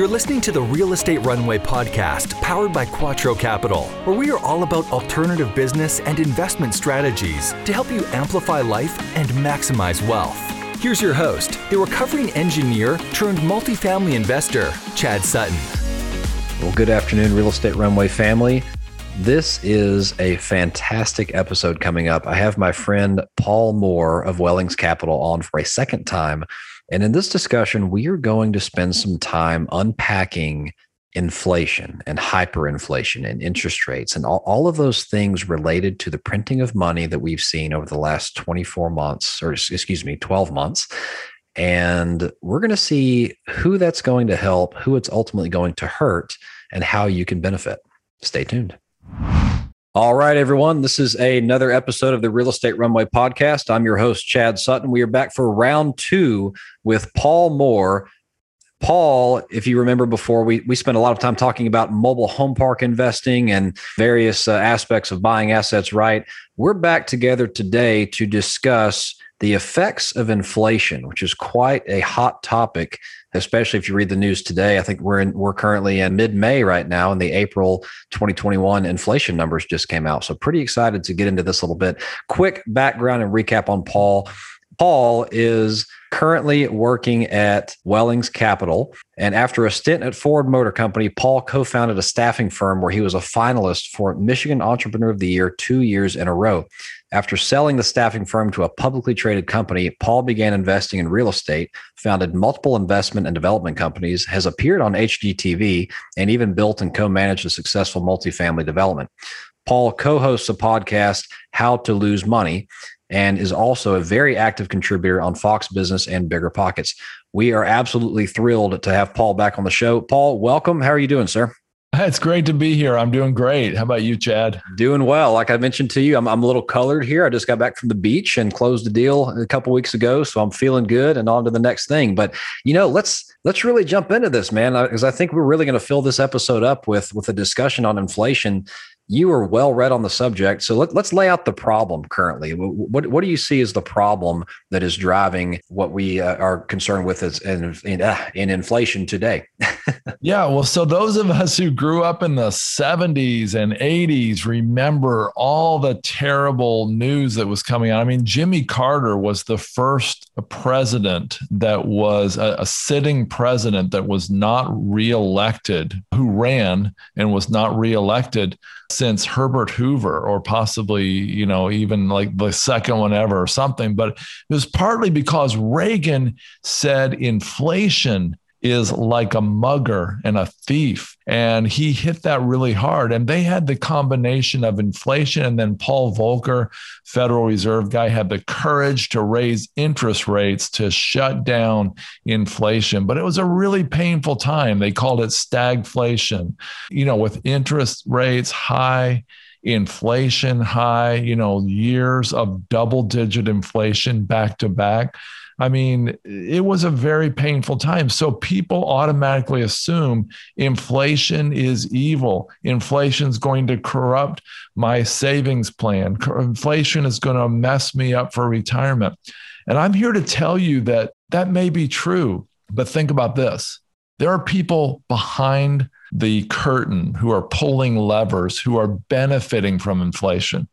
You're listening to the Real Estate Runway podcast powered by Quattro Capital, where we are all about alternative business and investment strategies to help you amplify life and maximize wealth. Here's your host, the recovering engineer turned multifamily investor, Chad Sutton. Well, good afternoon, Real Estate Runway family. This is a fantastic episode coming up. I have my friend Paul Moore of Wellings Capital on for a second time. And in this discussion, we are going to spend some time unpacking inflation and hyperinflation and interest rates and all, all of those things related to the printing of money that we've seen over the last 24 months, or excuse me, 12 months. And we're going to see who that's going to help, who it's ultimately going to hurt, and how you can benefit. Stay tuned. All right, everyone. This is another episode of the Real Estate Runway podcast. I'm your host, Chad Sutton. We are back for round two with Paul Moore. Paul, if you remember before, we, we spent a lot of time talking about mobile home park investing and various uh, aspects of buying assets right. We're back together today to discuss the effects of inflation, which is quite a hot topic, especially if you read the news today. I think we're in, we're currently in mid-May right now, and the April 2021 inflation numbers just came out. So pretty excited to get into this a little bit. Quick background and recap on Paul. Paul is currently working at Wellings Capital. And after a stint at Ford Motor Company, Paul co founded a staffing firm where he was a finalist for Michigan Entrepreneur of the Year two years in a row. After selling the staffing firm to a publicly traded company, Paul began investing in real estate, founded multiple investment and development companies, has appeared on HGTV, and even built and co managed a successful multifamily development. Paul co hosts a podcast, How to Lose Money, and is also a very active contributor on Fox Business and Bigger Pockets. We are absolutely thrilled to have Paul back on the show. Paul, welcome. How are you doing, sir? It's great to be here. I'm doing great. How about you, Chad? Doing well. Like I mentioned to you, I'm, I'm a little colored here. I just got back from the beach and closed a deal a couple weeks ago, so I'm feeling good and on to the next thing. But you know, let's let's really jump into this, man, uh, because I think we're really going to fill this episode up with with a discussion on inflation you are well read on the subject. So let, us lay out the problem currently. What, what do you see as the problem that is driving what we uh, are concerned with as in, in, uh, in inflation today? yeah. Well, so those of us who grew up in the 70s and 80s remember all the terrible news that was coming out. I mean, Jimmy Carter was the first president that was a, a sitting president that was not reelected, who ran and was not reelected since Herbert Hoover, or possibly, you know, even like the second one ever or something. But it was partly because Reagan said inflation is like a mugger and a thief. And he hit that really hard. And they had the combination of inflation. And then Paul Volcker, Federal Reserve guy, had the courage to raise interest rates to shut down inflation. But it was a really painful time. They called it stagflation, you know, with interest rates high inflation high, you know, years of double digit inflation back to back. I mean, it was a very painful time. So people automatically assume inflation is evil. Inflation is going to corrupt my savings plan. Inflation is going to mess me up for retirement. And I'm here to tell you that that may be true, but think about this. There are people behind the curtain who are pulling levers, who are benefiting from inflation.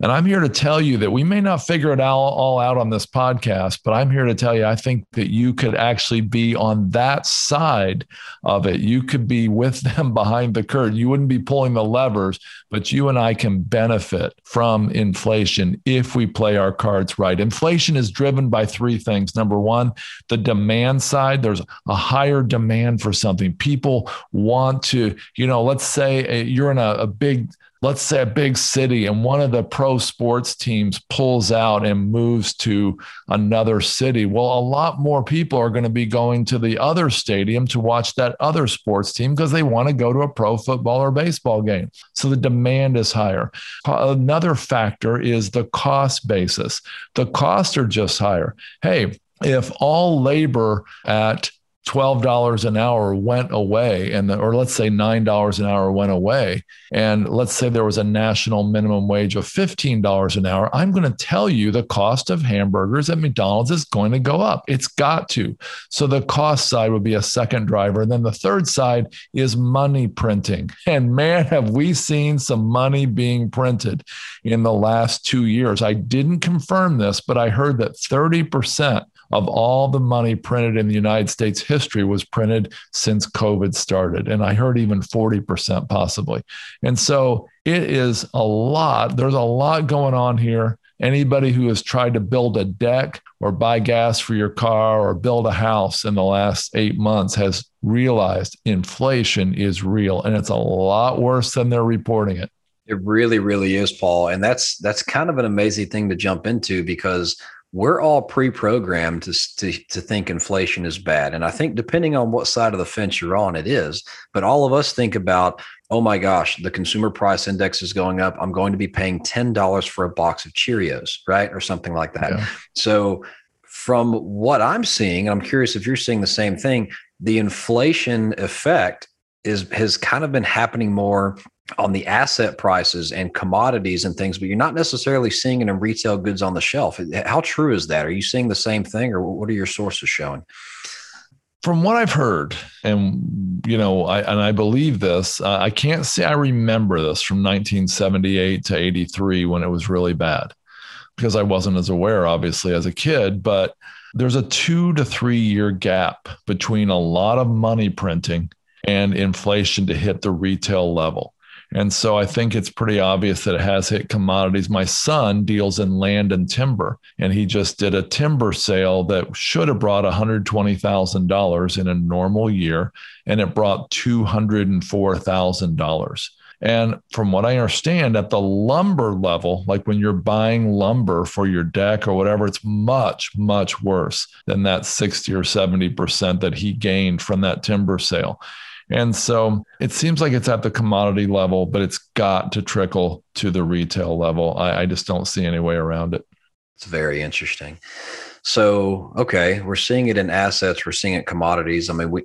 And I'm here to tell you that we may not figure it all, all out on this podcast, but I'm here to tell you, I think that you could actually be on that side of it. You could be with them behind the curtain. You wouldn't be pulling the levers, but you and I can benefit from inflation if we play our cards right. Inflation is driven by three things. Number one, the demand side, there's a higher demand for something. People want to, you know, let's say uh, you're in a, a big let's say a big city and one of the pro sports teams pulls out and moves to another city well a lot more people are going to be going to the other stadium to watch that other sports team because they want to go to a pro football or baseball game. So the demand is higher. Another factor is the cost basis. The costs are just higher. Hey if all labor at $12 an hour went away and the, or let's say $9 an hour went away. And let's say there was a national minimum wage of $15 an hour. I'm going to tell you the cost of hamburgers at mcdonald's is going to go up. It's got to. So the cost side would be a second driver. And then the third side is money printing. And man have we seen some money being printed in the last 2 years. I didn't confirm this but i heard that 30% of all the money printed in the United States history was printed since COVID started. And I heard even 40% possibly. And so it is a lot. There's a lot going on here. Anybody who has tried to build a deck or buy gas for your car or build a house in the last eight months has realized inflation is real and it's a lot worse than they're reporting it. It really, really is, Paul. And that's that's kind of an amazing thing to jump into because we're all pre-programmed to, to, to think inflation is bad and i think depending on what side of the fence you're on it is but all of us think about oh my gosh the consumer price index is going up i'm going to be paying $10 for a box of cheerios right or something like that yeah. so from what i'm seeing and i'm curious if you're seeing the same thing the inflation effect is has kind of been happening more on the asset prices and commodities and things, but you're not necessarily seeing it in retail goods on the shelf. How true is that? Are you seeing the same thing, or what are your sources showing? From what I've heard, and you know, I and I believe this, uh, I can't say I remember this from 1978 to 83 when it was really bad, because I wasn't as aware, obviously, as a kid. But there's a two to three year gap between a lot of money printing and inflation to hit the retail level. And so I think it's pretty obvious that it has hit commodities. My son deals in land and timber, and he just did a timber sale that should have brought $120,000 in a normal year, and it brought $204,000. And from what I understand, at the lumber level, like when you're buying lumber for your deck or whatever, it's much, much worse than that 60 or 70% that he gained from that timber sale. And so it seems like it's at the commodity level, but it's got to trickle to the retail level. I, I just don't see any way around it. It's very interesting. So, okay, we're seeing it in assets, we're seeing it commodities. I mean, we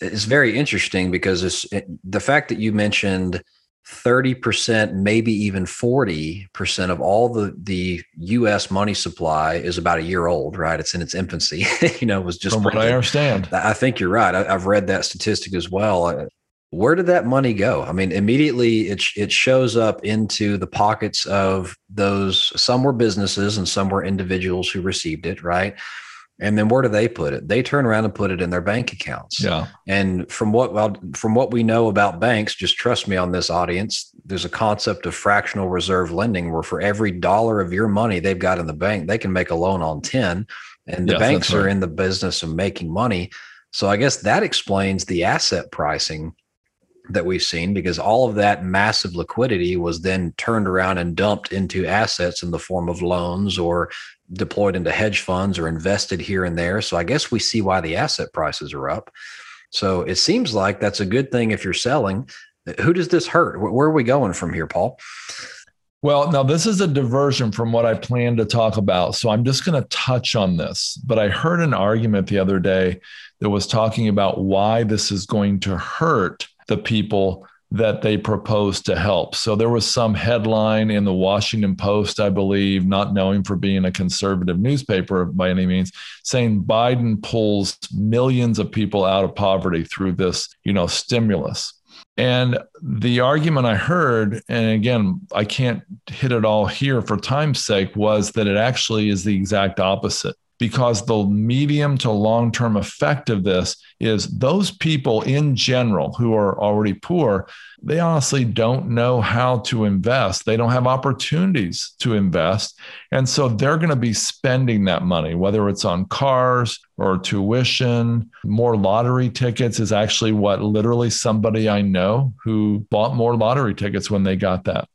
it's very interesting because it's it, the fact that you mentioned 30%, maybe even 40% of all the, the US money supply is about a year old, right? It's in its infancy. you know, it was just from what I understand. I think you're right. I, have read that statistic as well. Uh, where did that money go? I mean, immediately it, it shows up into the pockets of those, some were businesses and some were individuals who received it, right? And then where do they put it? They turn around and put it in their bank accounts. Yeah. And from what well from what we know about banks just trust me on this audience there's a concept of fractional reserve lending where for every dollar of your money they've got in the bank they can make a loan on 10 and the yes, banks right. are in the business of making money. So i guess that explains the asset pricing that we've seen because all of that massive liquidity was then turned around and dumped into assets in the form of loans or deployed into hedge funds or invested here and there. So I guess we see why the asset prices are up. So it seems like that's a good thing if you're selling. Who does this hurt? Where are we going from here, Paul? Well, now this is a diversion from what I plan to talk about. So I'm just going to touch on this. But I heard an argument the other day that was talking about why this is going to hurt the people that they proposed to help. So there was some headline in the Washington Post, I believe, not knowing for being a conservative newspaper by any means, saying Biden pulls millions of people out of poverty through this, you know, stimulus. And the argument I heard, and again, I can't hit it all here for time's sake, was that it actually is the exact opposite because the medium to long term effect of this is those people in general who are already poor, they honestly don't know how to invest. They don't have opportunities to invest. And so they're going to be spending that money, whether it's on cars or tuition. More lottery tickets is actually what literally somebody I know who bought more lottery tickets when they got that.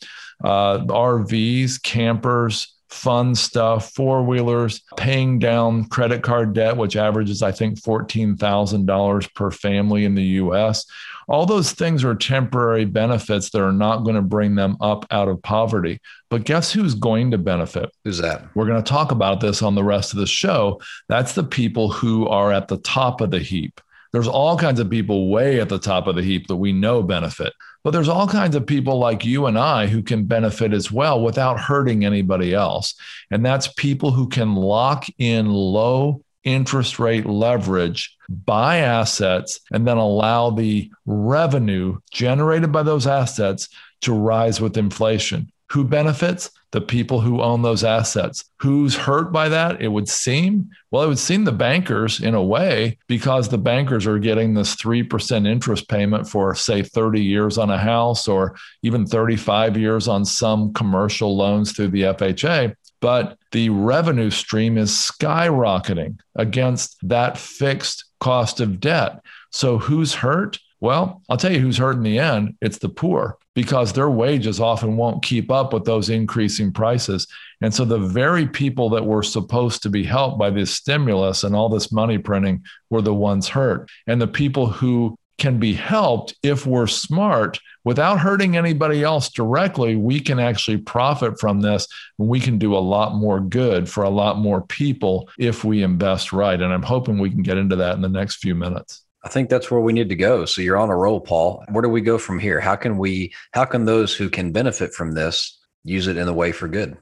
Uh, RVs, campers, fun stuff, four wheelers, paying down credit card debt, which averages, I think, $14,000 per family in the US. All those things are temporary benefits that are not going to bring them up out of poverty. But guess who's going to benefit? Who's that? We're going to talk about this on the rest of the show. That's the people who are at the top of the heap. There's all kinds of people way at the top of the heap that we know benefit. But there's all kinds of people like you and I who can benefit as well without hurting anybody else. And that's people who can lock in low interest rate leverage, buy assets, and then allow the revenue generated by those assets to rise with inflation. Who benefits? The people who own those assets. Who's hurt by that? It would seem, well, it would seem the bankers in a way, because the bankers are getting this 3% interest payment for, say, 30 years on a house or even 35 years on some commercial loans through the FHA but the revenue stream is skyrocketing against that fixed cost of debt. So who's hurt? Well, I'll tell you who's hurt in the end. It's the poor because their wages often won't keep up with those increasing prices. And so the very people that were supposed to be helped by this stimulus and all this money printing were the ones hurt. And the people who can be helped if we're smart without hurting anybody else directly. We can actually profit from this and we can do a lot more good for a lot more people if we invest right. And I'm hoping we can get into that in the next few minutes. I think that's where we need to go. So you're on a roll, Paul. Where do we go from here? How can we, how can those who can benefit from this use it in the way for good?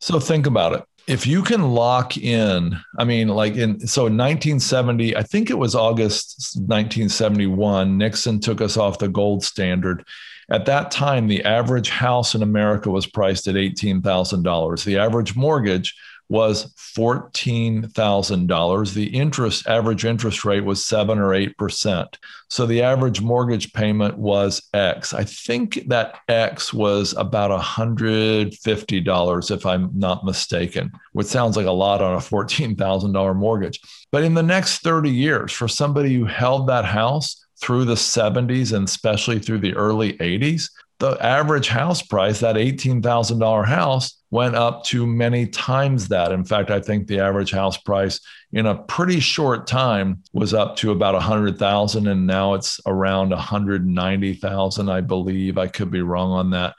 So think about it if you can lock in, I mean, like in so in 1970, I think it was August 1971, Nixon took us off the gold standard. At that time, the average house in America was priced at $18,000. The average mortgage was $14,000. The interest average interest rate was 7 or 8%. So the average mortgage payment was X. I think that X was about $150 if I'm not mistaken, which sounds like a lot on a $14,000 mortgage. But in the next 30 years for somebody who held that house through the 70s and especially through the early 80s, the average house price, that $18,000 house, went up to many times that. In fact, I think the average house price in a pretty short time was up to about 100,000 and now it's around 190,000 I believe. I could be wrong on that.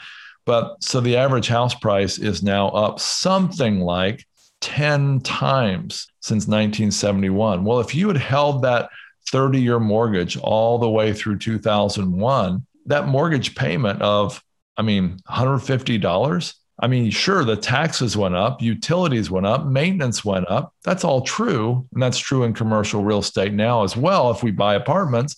But so the average house price is now up something like 10 times since 1971. Well, if you had held that 30 year mortgage all the way through 2001, that mortgage payment of, I mean, $150. I mean, sure, the taxes went up, utilities went up, maintenance went up. That's all true. And that's true in commercial real estate now as well if we buy apartments.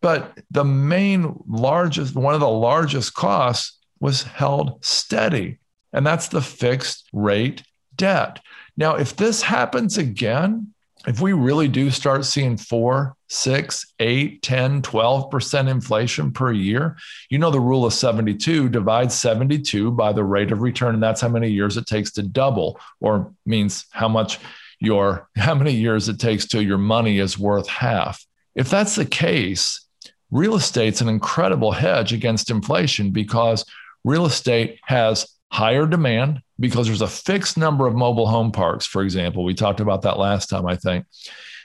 But the main largest, one of the largest costs was held steady. And that's the fixed rate debt. Now, if this happens again, if we really do start seeing four, six, eight, 10, 12% inflation per year, you know, the rule of 72 divides 72 by the rate of return. And that's how many years it takes to double, or means how much your, how many years it takes till your money is worth half. If that's the case, real estate's an incredible hedge against inflation because real estate has higher demand because there's a fixed number of mobile home parks, for example. We talked about that last time, I think.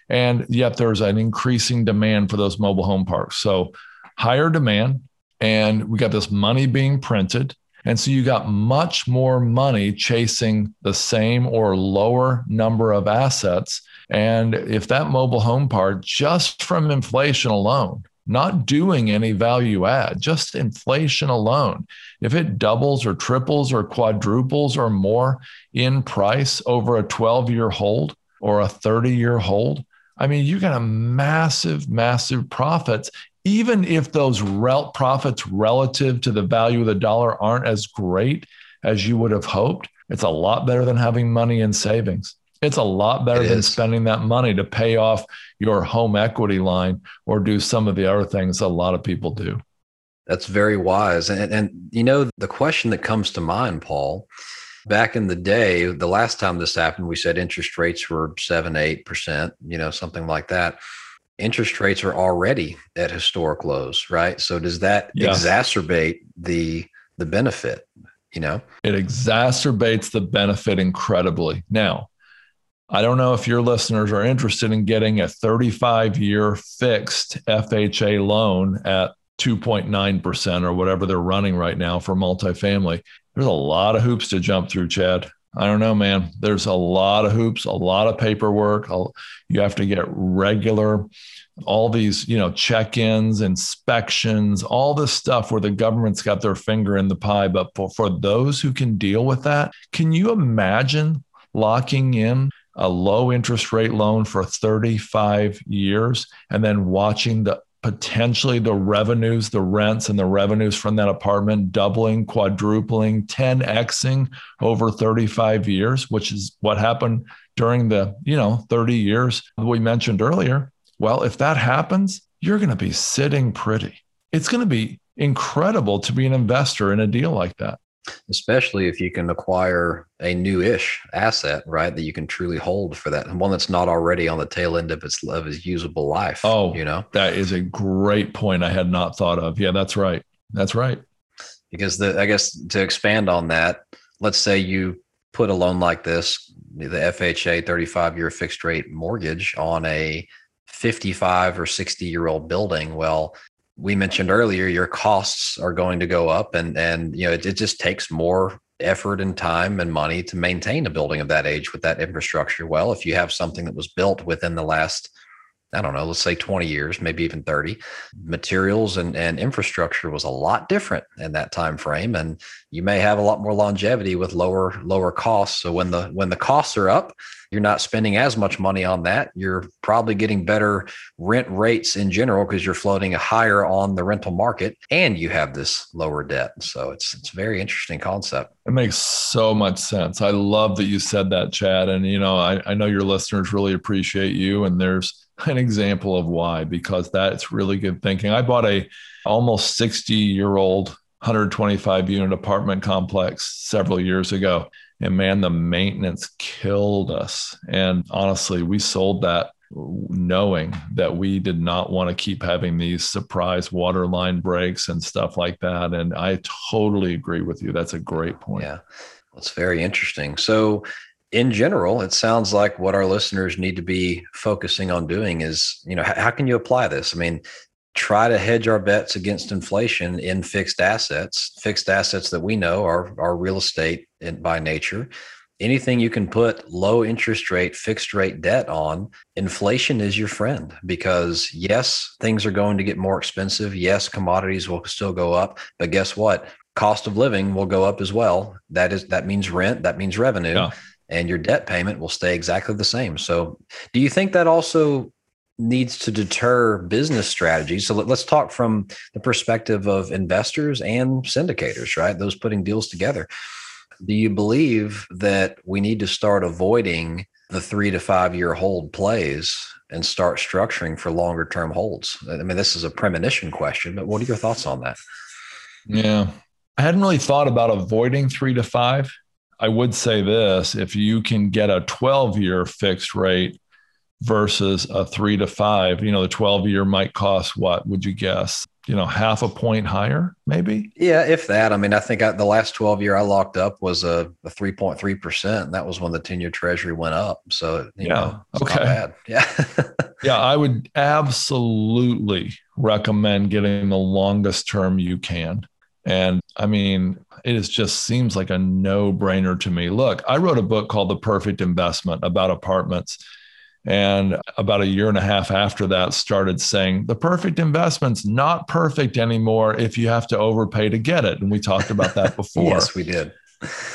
And yet there's an increasing demand for those mobile home parks. So higher demand, and we got this money being printed. And so you got much more money chasing the same or lower number of assets. And if that mobile home park, just from inflation alone, not doing any value add, just inflation alone. If it doubles or triples or quadruples or more in price over a 12 year hold or a 30 year hold, I mean, you got a massive, massive profits. Even if those rel- profits relative to the value of the dollar aren't as great as you would have hoped, it's a lot better than having money in savings. It's a lot better it than is. spending that money to pay off your home equity line or do some of the other things a lot of people do. That's very wise. And, and you know, the question that comes to mind, Paul, back in the day, the last time this happened, we said interest rates were seven, eight percent, you know, something like that. Interest rates are already at historic lows, right? So does that exacerbate the the benefit? You know, it exacerbates the benefit incredibly. Now, I don't know if your listeners are interested in getting a 35 year fixed FHA loan at 2.9% or whatever they're running right now for multifamily. There's a lot of hoops to jump through, Chad. I don't know, man. There's a lot of hoops, a lot of paperwork. You have to get regular, all these, you know, check ins, inspections, all this stuff where the government's got their finger in the pie. But for, for those who can deal with that, can you imagine locking in a low interest rate loan for 35 years and then watching the potentially the revenues, the rents and the revenues from that apartment doubling, quadrupling, 10xing over 35 years, which is what happened during the, you know, 30 years we mentioned earlier. Well, if that happens, you're going to be sitting pretty. It's going to be incredible to be an investor in a deal like that especially if you can acquire a new-ish asset, right? That you can truly hold for that one that's not already on the tail end of its of its usable life. Oh, you know, that is a great point I had not thought of. Yeah, that's right. That's right. Because the I guess to expand on that, let's say you put a loan like this, the FHA 35 year fixed rate mortgage on a 55 or 60 year old building. Well, we mentioned earlier, your costs are going to go up, and and you know it, it just takes more effort and time and money to maintain a building of that age with that infrastructure. Well, if you have something that was built within the last I don't know, let's say 20 years, maybe even 30. Materials and, and infrastructure was a lot different in that time frame. And you may have a lot more longevity with lower, lower costs. So when the when the costs are up, you're not spending as much money on that. You're probably getting better rent rates in general because you're floating higher on the rental market and you have this lower debt. So it's it's a very interesting concept. It makes so much sense. I love that you said that, Chad. And you know, I, I know your listeners really appreciate you. And there's an example of why because that's really good thinking. I bought a almost 60 year old 125 unit apartment complex several years ago and man the maintenance killed us and honestly we sold that knowing that we did not want to keep having these surprise water line breaks and stuff like that and I totally agree with you that's a great point. Yeah. That's very interesting. So in general, it sounds like what our listeners need to be focusing on doing is, you know, how, how, can you apply this? I mean, try to hedge our bets against inflation in fixed assets, fixed assets that we know are, are real estate in, by nature. Anything you can put low interest rate, fixed rate debt on, inflation is your friend because yes, things are going to get more expensive. Yes, commodities will still go up, but guess what? Cost of living will go up as well. That is that means rent, that means revenue. Yeah and your debt payment will stay exactly the same. So, do you think that also needs to deter business strategies? So, let, us talk from the perspective of investors and syndicators, right? Those putting deals together. Do you believe that we need to start avoiding the three to five year hold plays and start structuring for longer term holds? I mean, this is a premonition question, but what are your thoughts on that? Yeah. I hadn't really thought about avoiding three to five I would say this if you can get a 12 year fixed rate versus a three to five, you know, the 12 year might cost what would you guess? You know, half a point higher, maybe? Yeah, if that. I mean, I think I, the last 12 year I locked up was a, a 3.3%. And that was when the 10 year treasury went up. So, yeah. Know, okay. Yeah. yeah. I would absolutely recommend getting the longest term you can. And I mean, it is just seems like a no brainer to me. Look, I wrote a book called The Perfect Investment about apartments. And about a year and a half after that, started saying the perfect investment's not perfect anymore if you have to overpay to get it. And we talked about that before. yes, we did.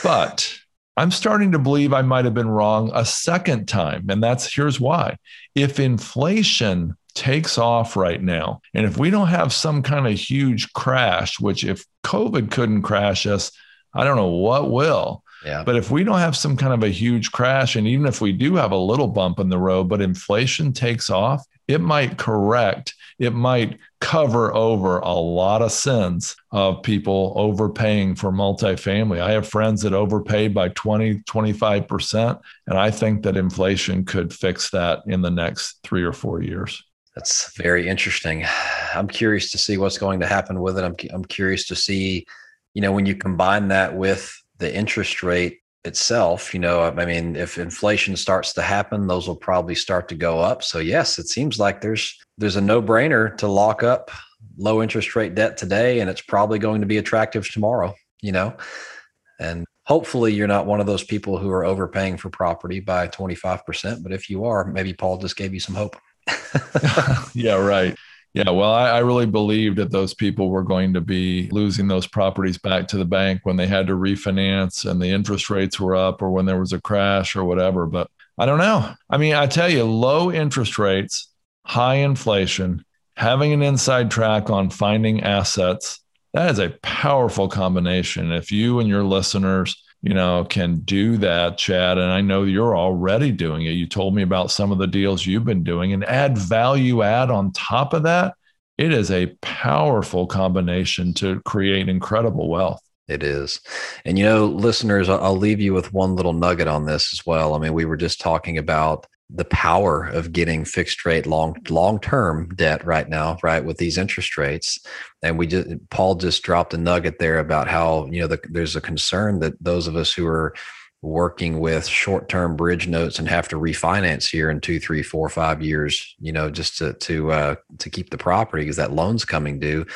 but I'm starting to believe I might have been wrong a second time. And that's here's why. If inflation takes off right now. And if we don't have some kind of huge crash, which if COVID couldn't crash us, I don't know what will. Yeah. But if we don't have some kind of a huge crash, and even if we do have a little bump in the road, but inflation takes off, it might correct, it might cover over a lot of sins of people overpaying for multifamily. I have friends that overpaid by 20, 25%. And I think that inflation could fix that in the next three or four years. That's very interesting. I'm curious to see what's going to happen with it. I'm I'm curious to see, you know, when you combine that with the interest rate itself, you know, I mean, if inflation starts to happen, those will probably start to go up. So yes, it seems like there's there's a no-brainer to lock up low interest rate debt today and it's probably going to be attractive tomorrow, you know. And hopefully you're not one of those people who are overpaying for property by 25%. But if you are, maybe Paul just gave you some hope. yeah, right. Yeah, well, I, I, really believed that those people were going to be losing those properties back to the bank when they had to refinance and the interest rates were up or when there was a crash or whatever. But I don't know. I mean, I tell you, low interest rates, high inflation, having an inside track on finding assets, that is a powerful combination. If you and your listeners, you know, can do that, Chad, and I know you're already doing it. You told me about some of the deals you've been doing and add value add on top of that. It is a powerful combination to create incredible wealth. It is. And, you know, listeners, I'll leave you with one little nugget on this as well. I mean, we were just talking about the power of getting fixed rate long long term debt right now right with these interest rates. And we just paul just dropped a nugget there about how you know the, there's a concern that those of us who are working with short term bridge notes and have to refinance here in two three four five years you know just to to uh, to keep the property because that loan's coming due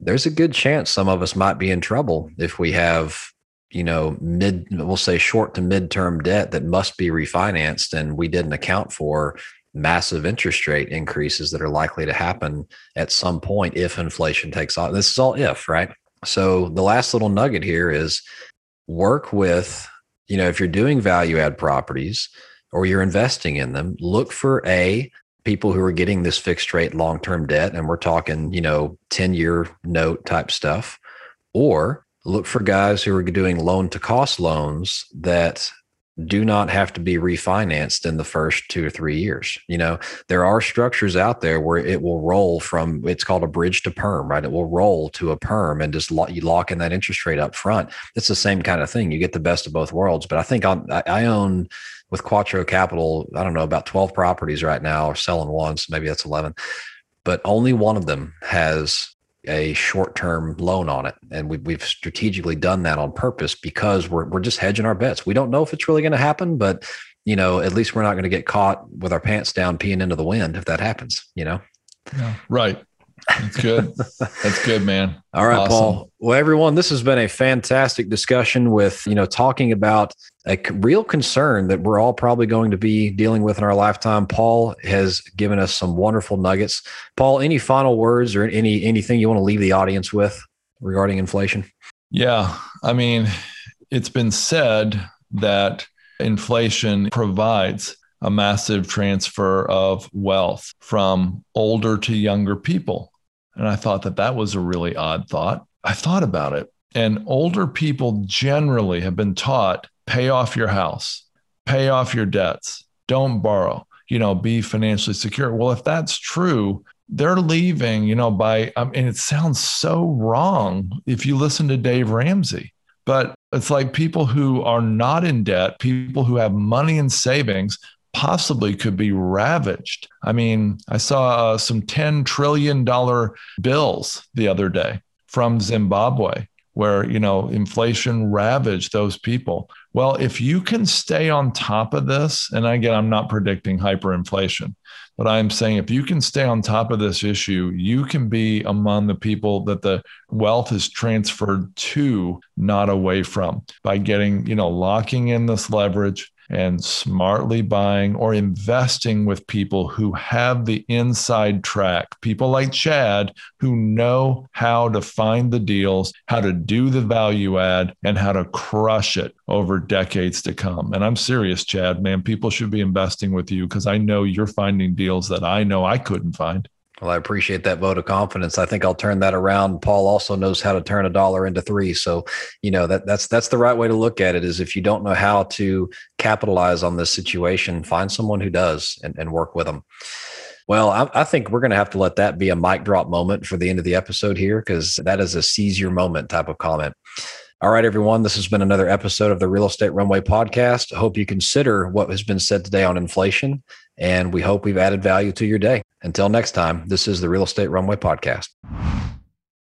there's a good chance some of us might be in trouble if we have you know mid we'll say short to midterm debt that must be refinanced and we didn't account for massive interest rate increases that are likely to happen at some point if inflation takes off. This is all if right? So the last little nugget here is work with you know if you're doing value add properties or you're investing in them look for a people who are getting this fixed rate long term debt and we're talking you know 10 year note type stuff or look for guys who are doing loan to cost loans that do not have to be refinanced in the first two or three years. You know, there are structures out there where it will roll from it's called a bridge to perm, right? It will roll to a perm and just lock, you lock in that interest rate up front. It's the same kind of thing. You get the best of both worlds. But I think I'm, I own with Quattro Capital, I don't know, about 12 properties right now, or selling one, so maybe that's 11. But only one of them has a short-term loan on it. And we, we've strategically done that on purpose because we're, we're just hedging our bets. We don't know if it's really going to happen but you know at least we're not going to get caught with our pants down peeing into the wind if that happens you know? Yeah right that's good. That's good, man. All right, awesome. Paul. Well, everyone, this has been a fantastic discussion with, you know, talking about a real concern that we're all probably going to be dealing with in our lifetime. Paul has given us some wonderful nuggets. Paul, any final words or any anything you want to leave the audience with regarding inflation? Yeah, I mean, it's been said that inflation provides a massive transfer of wealth from older to younger people. And I thought that that was a really odd thought. I thought about it. And older people generally have been taught pay off your house, pay off your debts, don't borrow, you know, be financially secure. Well, if that's true, they're leaving, you know, by, I mean, it sounds so wrong if you listen to Dave Ramsey, but it's like people who are not in debt, people who have money in savings possibly could be ravaged. I mean, I saw uh, some $10 trillion bills the other day from Zimbabwe where, you know, inflation ravaged those people. Well, if you can stay on top of this, and again, I'm not predicting hyperinflation, but I'm saying if you can stay on top of this issue, you can be among the people that the wealth is transferred to, not away from, by getting, you know, locking in this leverage, and smartly buying or investing with people who have the inside track, people like Chad who know how to find the deals, how to do the value add, and how to crush it over decades to come. And I'm serious, Chad, man, people should be investing with you because I know you're finding deals that I know I couldn't find. Well, I appreciate that vote of confidence. I think I'll turn that around. Paul also knows how to turn a dollar into three. So, you know, that that's that's the right way to look at it is if you don't know how to capitalize on this situation, find someone who does and, and work with them. Well, I, I think we're going to have to let that be a mic drop moment for the end of the episode here, because that is a seize your moment type of comment. All right, everyone. This has been another episode of the Real Estate Runway podcast. Hope you consider what has been said today on inflation, and we hope we've added value to your day. Until next time, this is the Real Estate Runway Podcast.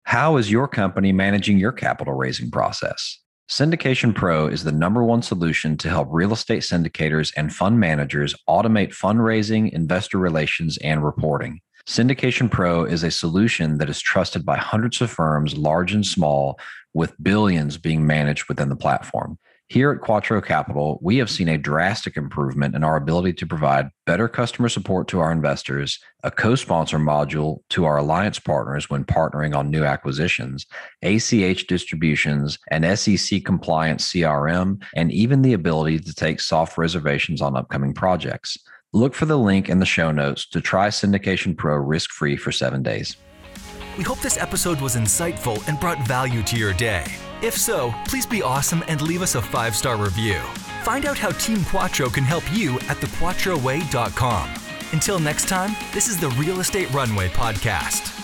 How is your company managing your capital raising process? Syndication Pro is the number one solution to help real estate syndicators and fund managers automate fundraising, investor relations, and reporting. Syndication Pro is a solution that is trusted by hundreds of firms, large and small, with billions being managed within the platform. Here at Quattro Capital, we have seen a drastic improvement in our ability to provide better customer support to our investors, a co sponsor module to our alliance partners when partnering on new acquisitions, ACH distributions, an SEC compliant CRM, and even the ability to take soft reservations on upcoming projects. Look for the link in the show notes to try Syndication Pro risk free for seven days. We hope this episode was insightful and brought value to your day. If so, please be awesome and leave us a five star review. Find out how Team Quattro can help you at thequattroway.com. Until next time, this is the Real Estate Runway Podcast.